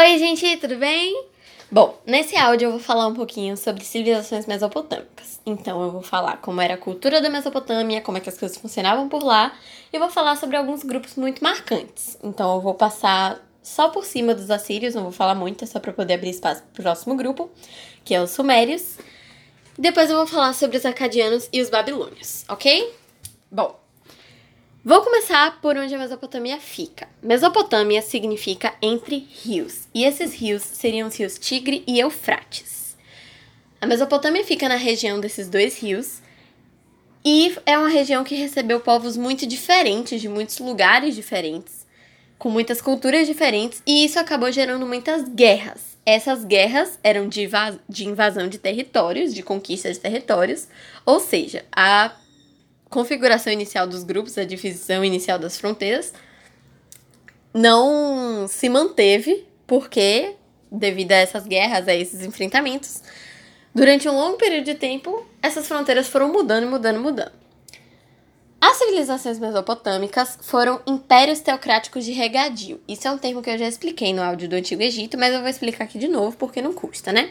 Oi, gente, tudo bem? Bom, nesse áudio eu vou falar um pouquinho sobre civilizações mesopotâmicas. Então, eu vou falar como era a cultura da Mesopotâmia, como é que as coisas funcionavam por lá, e vou falar sobre alguns grupos muito marcantes. Então, eu vou passar só por cima dos assírios, não vou falar muito, é só para poder abrir espaço para o próximo grupo, que é os sumérios. Depois eu vou falar sobre os acadianos e os babilônios, ok? Bom, Vou começar por onde a Mesopotâmia fica. Mesopotâmia significa entre rios, e esses rios seriam os rios Tigre e Eufrates. A Mesopotâmia fica na região desses dois rios e é uma região que recebeu povos muito diferentes, de muitos lugares diferentes, com muitas culturas diferentes, e isso acabou gerando muitas guerras. Essas guerras eram de, invasão de territórios, de conquista de territórios, ou seja, a configuração inicial dos grupos, a divisão inicial das fronteiras, não se manteve porque, devido a essas guerras, a esses enfrentamentos, durante um longo período de tempo, essas fronteiras foram mudando, mudando, mudando. As civilizações mesopotâmicas foram impérios teocráticos de regadio. Isso é um termo que eu já expliquei no áudio do Antigo Egito, mas eu vou explicar aqui de novo porque não custa, né?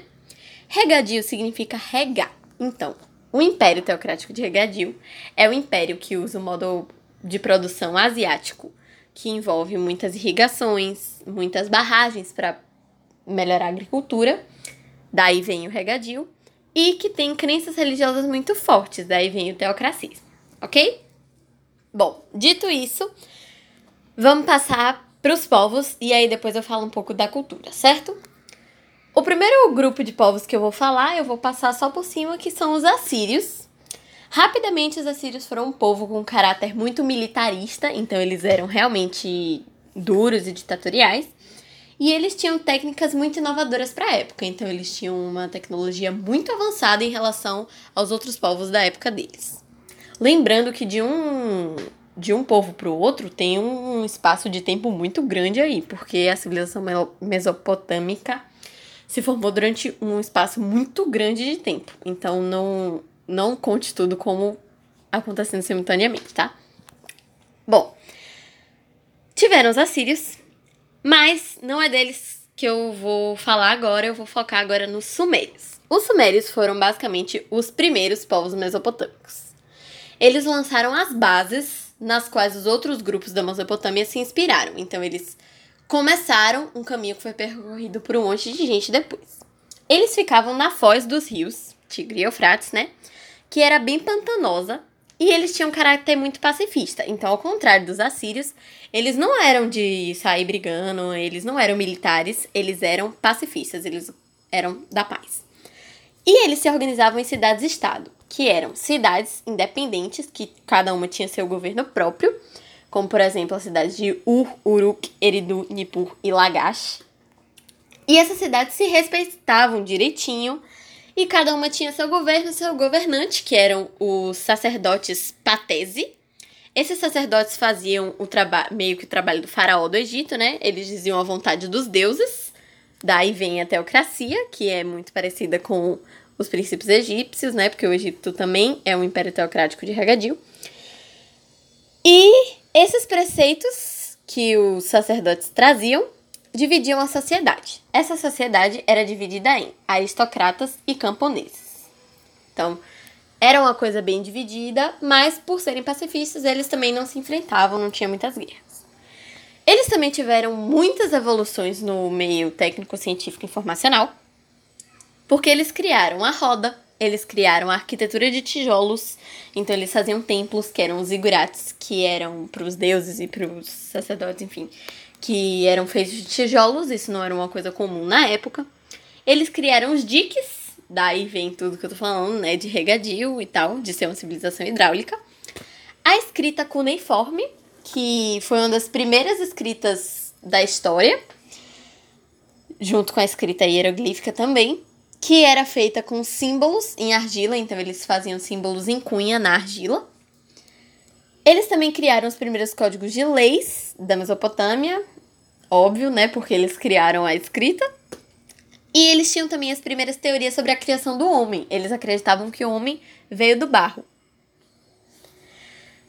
Regadio significa regar. Então, o Império Teocrático de Regadio é o império que usa o modo de produção asiático, que envolve muitas irrigações, muitas barragens para melhorar a agricultura. Daí vem o regadio e que tem crenças religiosas muito fortes, daí vem o teocracismo, ok? Bom, dito isso, vamos passar para os povos e aí depois eu falo um pouco da cultura, certo? O primeiro grupo de povos que eu vou falar, eu vou passar só por cima, que são os assírios. Rapidamente, os assírios foram um povo com um caráter muito militarista, então eles eram realmente duros e ditatoriais. E eles tinham técnicas muito inovadoras para a época, então eles tinham uma tecnologia muito avançada em relação aos outros povos da época deles. Lembrando que de um de um povo para o outro tem um espaço de tempo muito grande aí, porque a civilização mesopotâmica se formou durante um espaço muito grande de tempo. Então não, não conte tudo como acontecendo simultaneamente, tá? Bom, tiveram os assírios, mas não é deles que eu vou falar agora, eu vou focar agora nos sumérios. Os sumérios foram basicamente os primeiros povos mesopotâmicos. Eles lançaram as bases nas quais os outros grupos da Mesopotâmia se inspiraram. Então eles começaram um caminho que foi percorrido por um monte de gente depois. Eles ficavam na foz dos rios, Tigre e Eufrates, né? Que era bem pantanosa e eles tinham um caráter muito pacifista. Então, ao contrário dos assírios, eles não eram de sair brigando, eles não eram militares, eles eram pacifistas, eles eram da paz. E eles se organizavam em cidades-estado, que eram cidades independentes, que cada uma tinha seu governo próprio, como por exemplo as cidades de Ur, Uruk, Eridu, Nippur e Lagash. E essas cidades se respeitavam direitinho e cada uma tinha seu governo, seu governante, que eram os sacerdotes patese. Esses sacerdotes faziam o meio que o trabalho do faraó do Egito, né? Eles diziam a vontade dos deuses. Daí vem a teocracia, que é muito parecida com os princípios egípcios, né? Porque o Egito também é um império teocrático de regadio. E esses preceitos que os sacerdotes traziam dividiam a sociedade. Essa sociedade era dividida em aristocratas e camponeses. Então, era uma coisa bem dividida, mas por serem pacifistas, eles também não se enfrentavam, não tinha muitas guerras. Eles também tiveram muitas evoluções no meio técnico-científico informacional, porque eles criaram a roda, eles criaram a arquitetura de tijolos, então eles faziam templos que eram os zigurates, que eram para os deuses e para os sacerdotes, enfim, que eram feitos de tijolos, isso não era uma coisa comum na época. Eles criaram os diques, daí vem tudo que eu tô falando, né, de regadio e tal, de ser uma civilização hidráulica. A escrita cuneiforme, que foi uma das primeiras escritas da história, junto com a escrita hieroglífica também que era feita com símbolos em argila, então eles faziam símbolos em cunha na argila. Eles também criaram os primeiros códigos de leis da Mesopotâmia, óbvio, né, porque eles criaram a escrita. E eles tinham também as primeiras teorias sobre a criação do homem. Eles acreditavam que o homem veio do barro.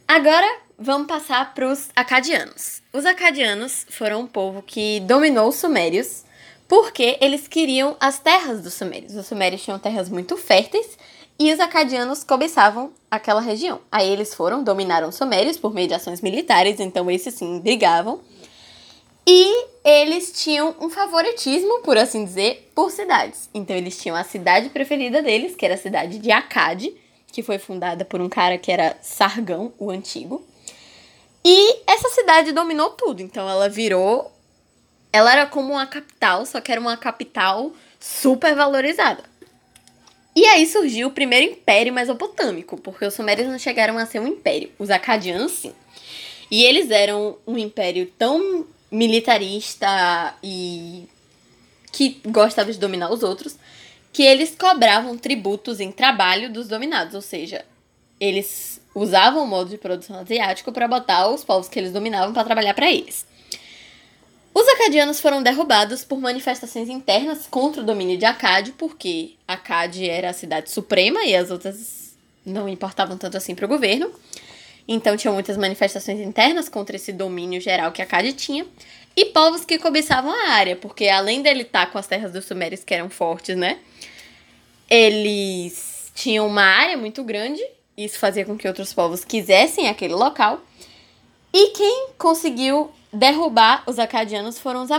Agora vamos passar para os acadianos. Os acadianos foram um povo que dominou os sumérios porque eles queriam as terras dos sumérios. Os sumérios tinham terras muito férteis e os acadianos cobiçavam aquela região. Aí eles foram, dominaram os sumérios por meio de ações militares, então esses sim brigavam. E eles tinham um favoritismo, por assim dizer, por cidades. Então eles tinham a cidade preferida deles, que era a cidade de Acade, que foi fundada por um cara que era Sargão, o antigo. E essa cidade dominou tudo, então ela virou ela era como uma capital, só que era uma capital super valorizada. E aí surgiu o primeiro império mesopotâmico, porque os sumérios não chegaram a ser um império, os acadianos sim. E eles eram um império tão militarista e que gostava de dominar os outros, que eles cobravam tributos em trabalho dos dominados, ou seja, eles usavam o modo de produção asiático para botar os povos que eles dominavam para trabalhar para eles. Os acadianos foram derrubados por manifestações internas contra o domínio de Acade, porque Acade era a cidade suprema e as outras não importavam tanto assim para o governo. Então tinham muitas manifestações internas contra esse domínio geral que Acade tinha. E povos que cobiçavam a área, porque além dele estar tá com as terras dos sumérios que eram fortes, né? Eles tinham uma área muito grande, isso fazia com que outros povos quisessem aquele local. E quem conseguiu derrubar os acadianos foram os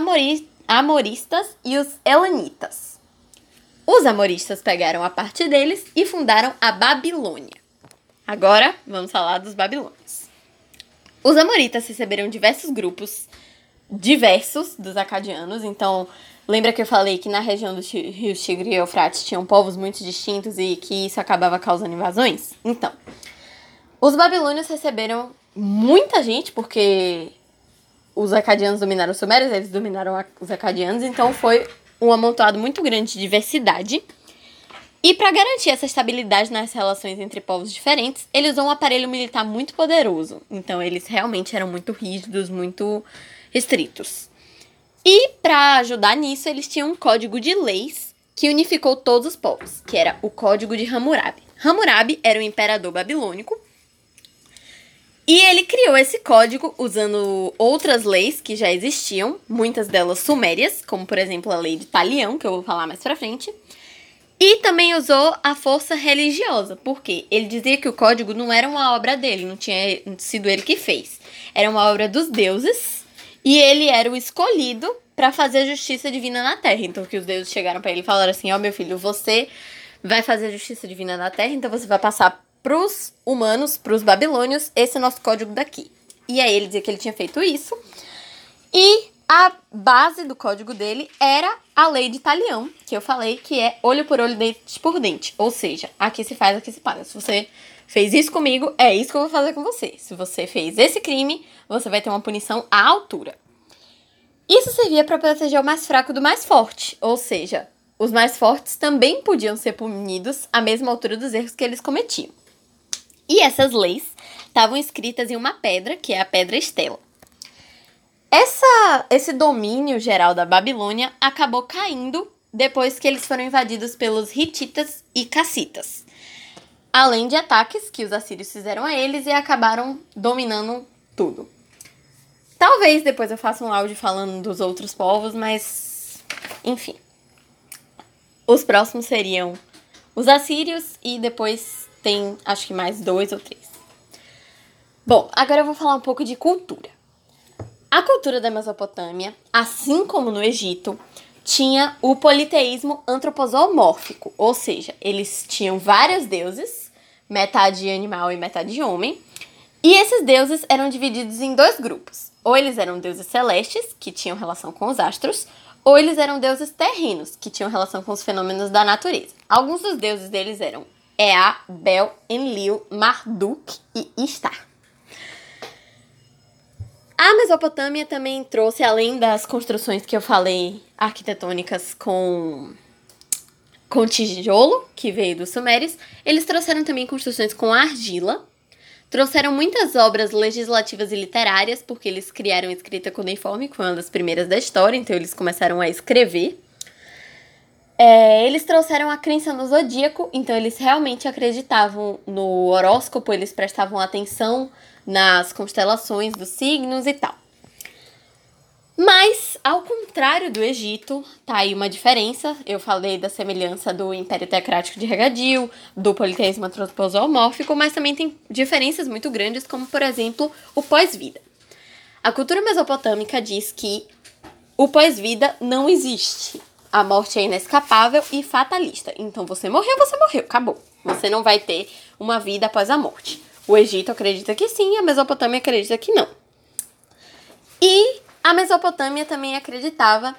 amoristas e os elanitas. Os amoristas pegaram a parte deles e fundaram a Babilônia. Agora, vamos falar dos babilônios. Os amoritas receberam diversos grupos diversos dos acadianos, então lembra que eu falei que na região dos rios Tigre e Eufrates tinham povos muito distintos e que isso acabava causando invasões? Então, os babilônios receberam muita gente, porque os acadianos dominaram os sumérios, eles dominaram os acadianos, então foi um amontoado muito grande de diversidade. E para garantir essa estabilidade nas relações entre povos diferentes, ele usou um aparelho militar muito poderoso. Então eles realmente eram muito rígidos, muito restritos. E para ajudar nisso, eles tinham um código de leis que unificou todos os povos, que era o Código de Hammurabi. Hammurabi era o imperador babilônico e ele criou esse código usando outras leis que já existiam, muitas delas sumérias, como por exemplo a lei de Talião, que eu vou falar mais pra frente. E também usou a força religiosa, porque ele dizia que o código não era uma obra dele, não tinha sido ele que fez. Era uma obra dos deuses, e ele era o escolhido para fazer a justiça divina na Terra. Então que os deuses chegaram para ele e falaram assim: "Ó, oh, meu filho, você vai fazer a justiça divina na Terra, então você vai passar pros humanos, pros babilônios, esse é nosso código daqui. E aí ele dizia que ele tinha feito isso. E a base do código dele era a lei de Talião, que eu falei que é olho por olho, dente por dente. Ou seja, aqui se faz, aqui se paga. Se você fez isso comigo, é isso que eu vou fazer com você. Se você fez esse crime, você vai ter uma punição à altura. Isso servia para proteger o mais fraco do mais forte, ou seja, os mais fortes também podiam ser punidos à mesma altura dos erros que eles cometiam. E essas leis estavam escritas em uma pedra, que é a Pedra Estela. Essa, esse domínio geral da Babilônia acabou caindo depois que eles foram invadidos pelos hititas e cassitas. Além de ataques que os assírios fizeram a eles e acabaram dominando tudo. Talvez depois eu faça um áudio falando dos outros povos, mas enfim. Os próximos seriam os assírios e depois tem acho que mais dois ou três. Bom, agora eu vou falar um pouco de cultura. A cultura da Mesopotâmia, assim como no Egito, tinha o politeísmo antroposomórfico, ou seja, eles tinham vários deuses, metade animal e metade homem, e esses deuses eram divididos em dois grupos. Ou eles eram deuses celestes, que tinham relação com os astros, ou eles eram deuses terrenos, que tinham relação com os fenômenos da natureza. Alguns dos deuses deles eram Ea, Bel, Enlil, Marduk e Istar. A Mesopotâmia também trouxe, além das construções que eu falei, arquitetônicas com, com tijolo, que veio dos Sumérios, eles trouxeram também construções com argila. Trouxeram muitas obras legislativas e literárias, porque eles criaram escrita cuneiforme, que foi uma das primeiras da história, então eles começaram a escrever. É, eles trouxeram a crença no zodíaco, então eles realmente acreditavam no horóscopo, eles prestavam atenção nas constelações dos signos e tal. Mas, ao contrário do Egito, tá aí uma diferença. Eu falei da semelhança do Império Teocrático de Regadio, do politeísmo antroposomórfico, mas também tem diferenças muito grandes, como, por exemplo, o pós-vida. A cultura mesopotâmica diz que o pós-vida não existe. A morte é inescapável e fatalista. Então, você morreu, você morreu, acabou. Você não vai ter uma vida após a morte. O Egito acredita que sim, a Mesopotâmia acredita que não. E a Mesopotâmia também acreditava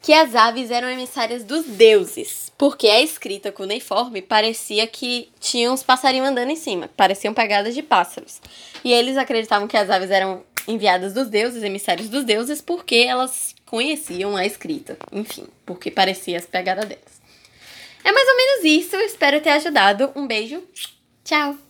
que as aves eram emissárias dos deuses, porque a escrita cuneiforme parecia que tinha uns passarinhos andando em cima, pareciam pegadas de pássaros. E eles acreditavam que as aves eram enviadas dos deuses, emissários dos deuses, porque elas conheciam a escrita, enfim, porque parecia as pegadas delas. É mais ou menos isso, espero ter ajudado. Um beijo, tchau!